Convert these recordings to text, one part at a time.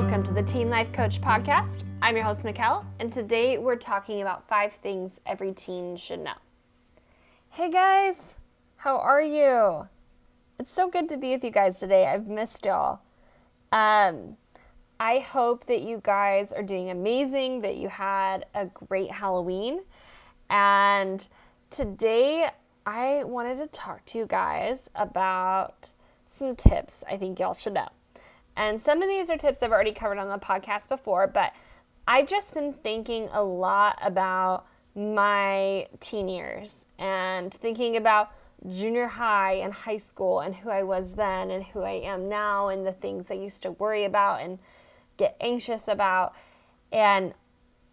Welcome to the Teen Life Coach Podcast. I'm your host, Mikkel, and today we're talking about five things every teen should know. Hey guys, how are you? It's so good to be with you guys today. I've missed y'all. Um, I hope that you guys are doing amazing, that you had a great Halloween. And today I wanted to talk to you guys about some tips I think y'all should know. And some of these are tips I've already covered on the podcast before, but I've just been thinking a lot about my teen years and thinking about junior high and high school and who I was then and who I am now and the things I used to worry about and get anxious about and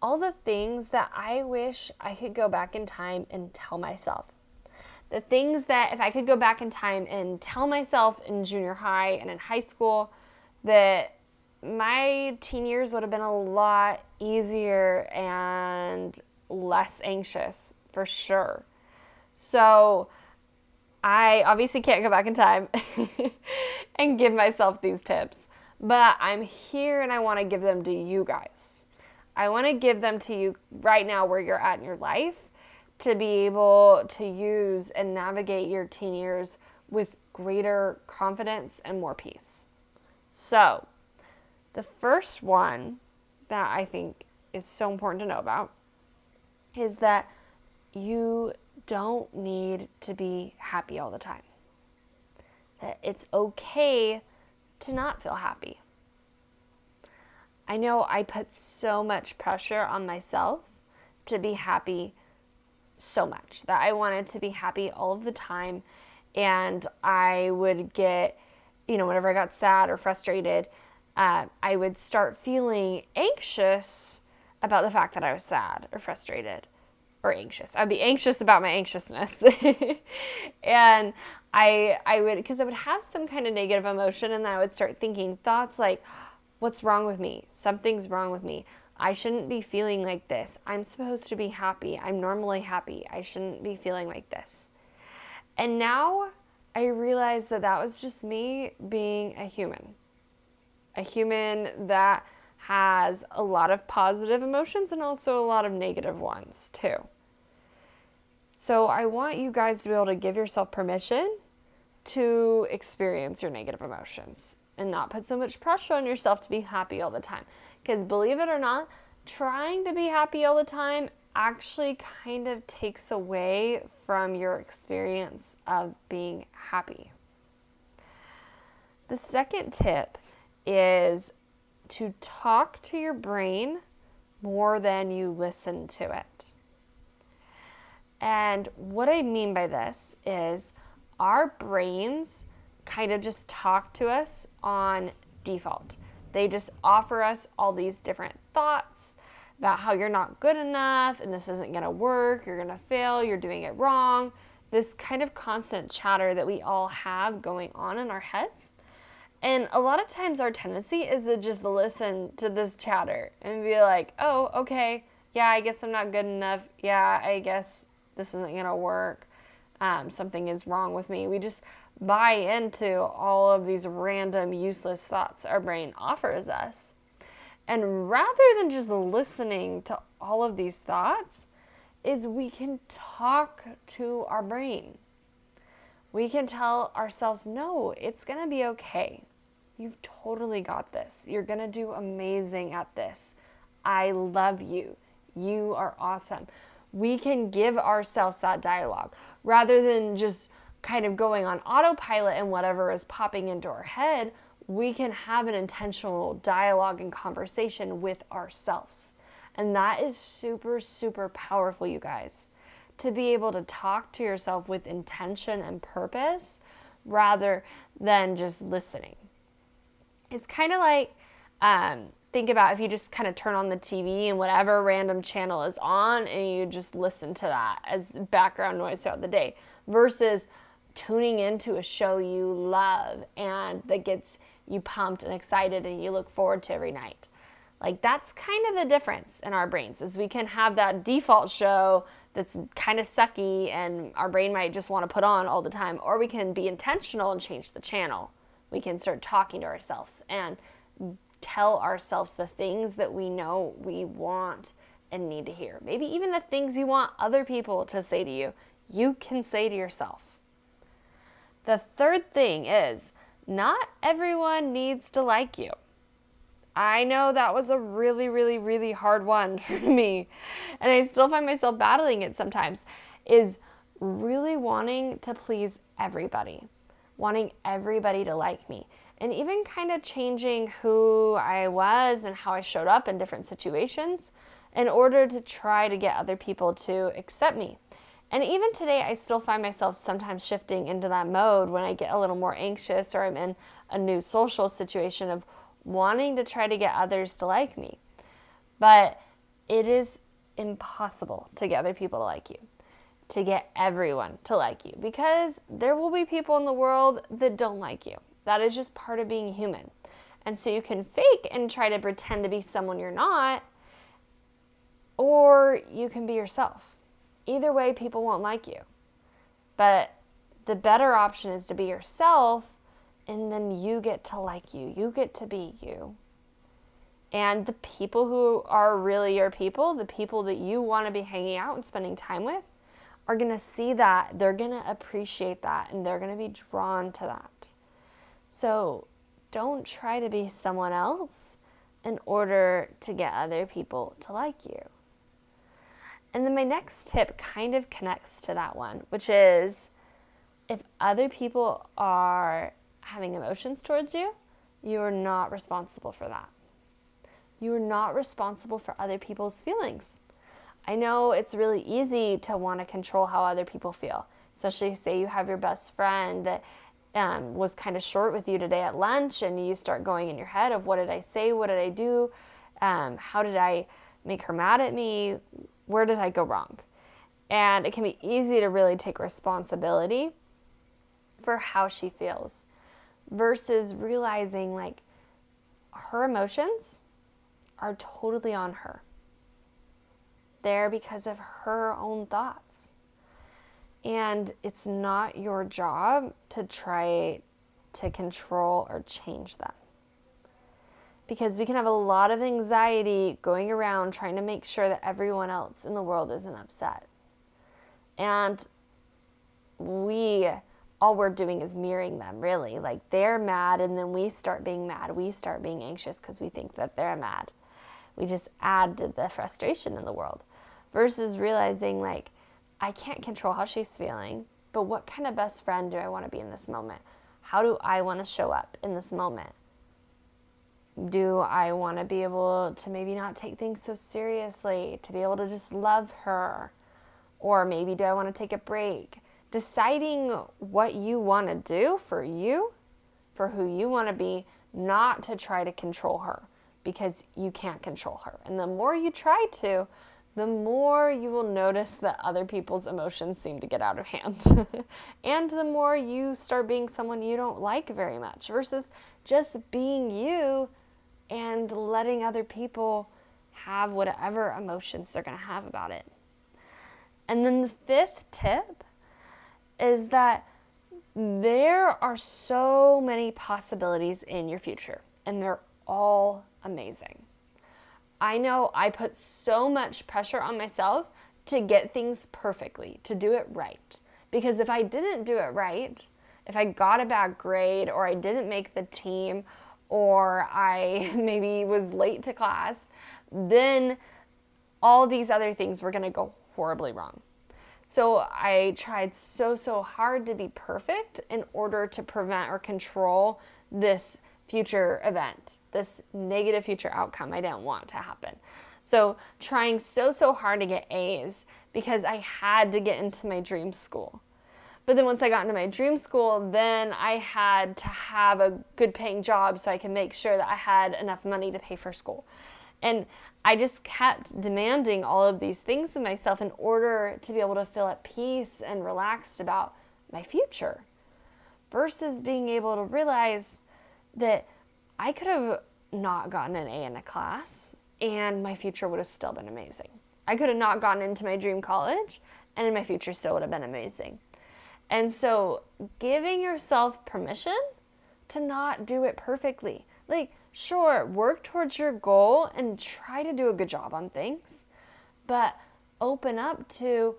all the things that I wish I could go back in time and tell myself. The things that if I could go back in time and tell myself in junior high and in high school, that my teen years would have been a lot easier and less anxious for sure. So I obviously can't go back in time and give myself these tips, but I'm here and I want to give them to you guys. I want to give them to you right now where you're at in your life to be able to use and navigate your teen years with greater confidence and more peace. So, the first one that I think is so important to know about is that you don't need to be happy all the time. That it's okay to not feel happy. I know I put so much pressure on myself to be happy so much that I wanted to be happy all of the time and I would get you know, whenever I got sad or frustrated, uh, I would start feeling anxious about the fact that I was sad or frustrated or anxious. I'd be anxious about my anxiousness. and I I would because I would have some kind of negative emotion and then I would start thinking thoughts like what's wrong with me? Something's wrong with me. I shouldn't be feeling like this. I'm supposed to be happy. I'm normally happy. I shouldn't be feeling like this. And now I realized that that was just me being a human. A human that has a lot of positive emotions and also a lot of negative ones too. So I want you guys to be able to give yourself permission to experience your negative emotions and not put so much pressure on yourself to be happy all the time. Because believe it or not, trying to be happy all the time actually kind of takes away from your experience of being happy. The second tip is to talk to your brain more than you listen to it. And what I mean by this is our brains kind of just talk to us on default. They just offer us all these different thoughts about how you're not good enough and this isn't going to work, you're going to fail, you're doing it wrong. This kind of constant chatter that we all have going on in our heads. And a lot of times our tendency is to just listen to this chatter and be like, oh, okay, yeah, I guess I'm not good enough. Yeah, I guess this isn't going to work. Um, something is wrong with me. We just buy into all of these random, useless thoughts our brain offers us. And rather than just listening to all of these thoughts, is we can talk to our brain. We can tell ourselves, no, it's going to be okay. You've totally got this. You're going to do amazing at this. I love you. You are awesome. We can give ourselves that dialogue rather than just kind of going on autopilot and whatever is popping into our head we can have an intentional dialogue and conversation with ourselves. And that is super, super powerful, you guys. To be able to talk to yourself with intention and purpose rather than just listening. It's kind of like, um, think about if you just kind of turn on the TV and whatever random channel is on and you just listen to that as background noise throughout the day versus tuning into a show you love and that gets you pumped and excited and you look forward to every night. Like that's kind of the difference in our brains is we can have that default show that's kind of sucky and our brain might just want to put on all the time or we can be intentional and change the channel. We can start talking to ourselves and tell ourselves the things that we know we want and need to hear. Maybe even the things you want other people to say to you, you can say to yourself. The third thing is not everyone needs to like you. I know that was a really, really, really hard one for me. And I still find myself battling it sometimes. Is really wanting to please everybody, wanting everybody to like me, and even kind of changing who I was and how I showed up in different situations in order to try to get other people to accept me. And even today, I still find myself sometimes shifting into that mode when I get a little more anxious or I'm in a new social situation of wanting to try to get others to like me. But it is impossible to get other people to like you, to get everyone to like you, because there will be people in the world that don't like you. That is just part of being human. And so you can fake and try to pretend to be someone you're not or you can be yourself. Either way, people won't like you. But the better option is to be yourself, and then you get to like you. You get to be you. And the people who are really your people, the people that you want to be hanging out and spending time with, are going to see that. They're going to appreciate that, and they're going to be drawn to that. So don't try to be someone else in order to get other people to like you. And then my next tip kind of connects to that one, which is if other people are having emotions towards you, you are not responsible for that. You are not responsible for other people's feelings. I know it's really easy to want to control how other people feel, especially say you have your best friend that um, was kind of short with you today at lunch, and you start going in your head of what did I say, what did I do, um, how did I make her mad at me, where did I go wrong? And it can be easy to really take responsibility for how she feels versus realizing like her emotions are totally on her. They're because of her own thoughts. And it's not your job to try to control or change them because we can have a lot of anxiety going around trying to make sure that everyone else in the world isn't upset. And we, all we're doing is mirroring them, really. Like they're mad, and then we start being mad. We start being anxious because we think that they're mad. We just add to the frustration in the world versus realizing, like, I can't control how she's feeling, but what kind of best friend do I want to be in this moment? How do I want to show up in this moment? Do I want to be able to maybe not take things so seriously, to be able to just love her? Or maybe do I want to take a break? Deciding what you want to do for you, for who you want to be, not to try to control her because you can't control her. And the more you try to, the more you will notice that other people's emotions seem to get out of hand. and the more you start being someone you don't like very much versus just being you and letting other people have whatever emotions they're going to have about it. And then the fifth tip is that there are so many possibilities in your future, and they're all amazing. I know I put so much pressure on myself to get things perfectly, to do it right. Because if I didn't do it right, if I got a bad grade or I didn't make the team or I maybe was late to class, then all these other things were going to go horribly wrong. So I tried so, so hard to be perfect in order to prevent or control this future event, this negative future outcome I didn't want to happen. So trying so, so hard to get A's because I had to get into my dream school. But then once I got into my dream school, then I had to have a good paying job so I could make sure that I had enough money to pay for school. And I just kept demanding all of these things of myself in order to be able to feel at peace and relaxed about my future versus being able to realize that I could have not gotten an A in a class and my future would have still been amazing. I could have not gotten into my dream college and my future still would have been amazing. And so giving yourself permission to not do it perfectly. Like, Sure, work towards your goal and try to do a good job on things, but open up to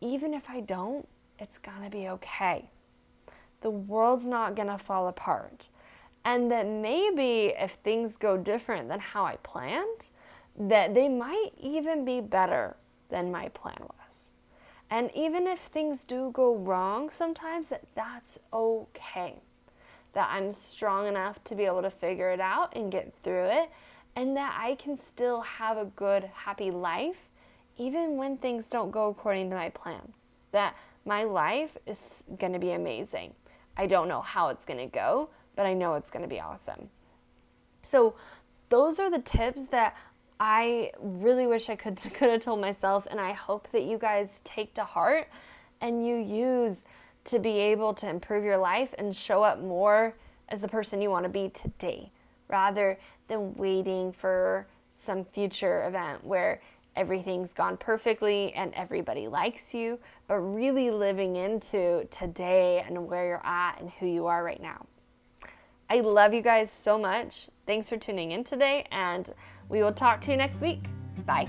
even if I don't, it's gonna be okay. The world's not gonna fall apart. And that maybe if things go different than how I planned, that they might even be better than my plan was. And even if things do go wrong sometimes, that that's okay. That I'm strong enough to be able to figure it out and get through it, and that I can still have a good, happy life even when things don't go according to my plan. That my life is going to be amazing. I don't know how it's going to go, but I know it's going to be awesome. So, those are the tips that I really wish I could could have told myself and I hope that you guys take to heart and you use to be able to improve your life and show up more as the person you want to be today rather than waiting for some future event where everything's gone perfectly and everybody likes you, but really living into today and where you're at and who you are right now. I love you guys so much. Thanks for tuning in today, and we will talk to you next week. Bye.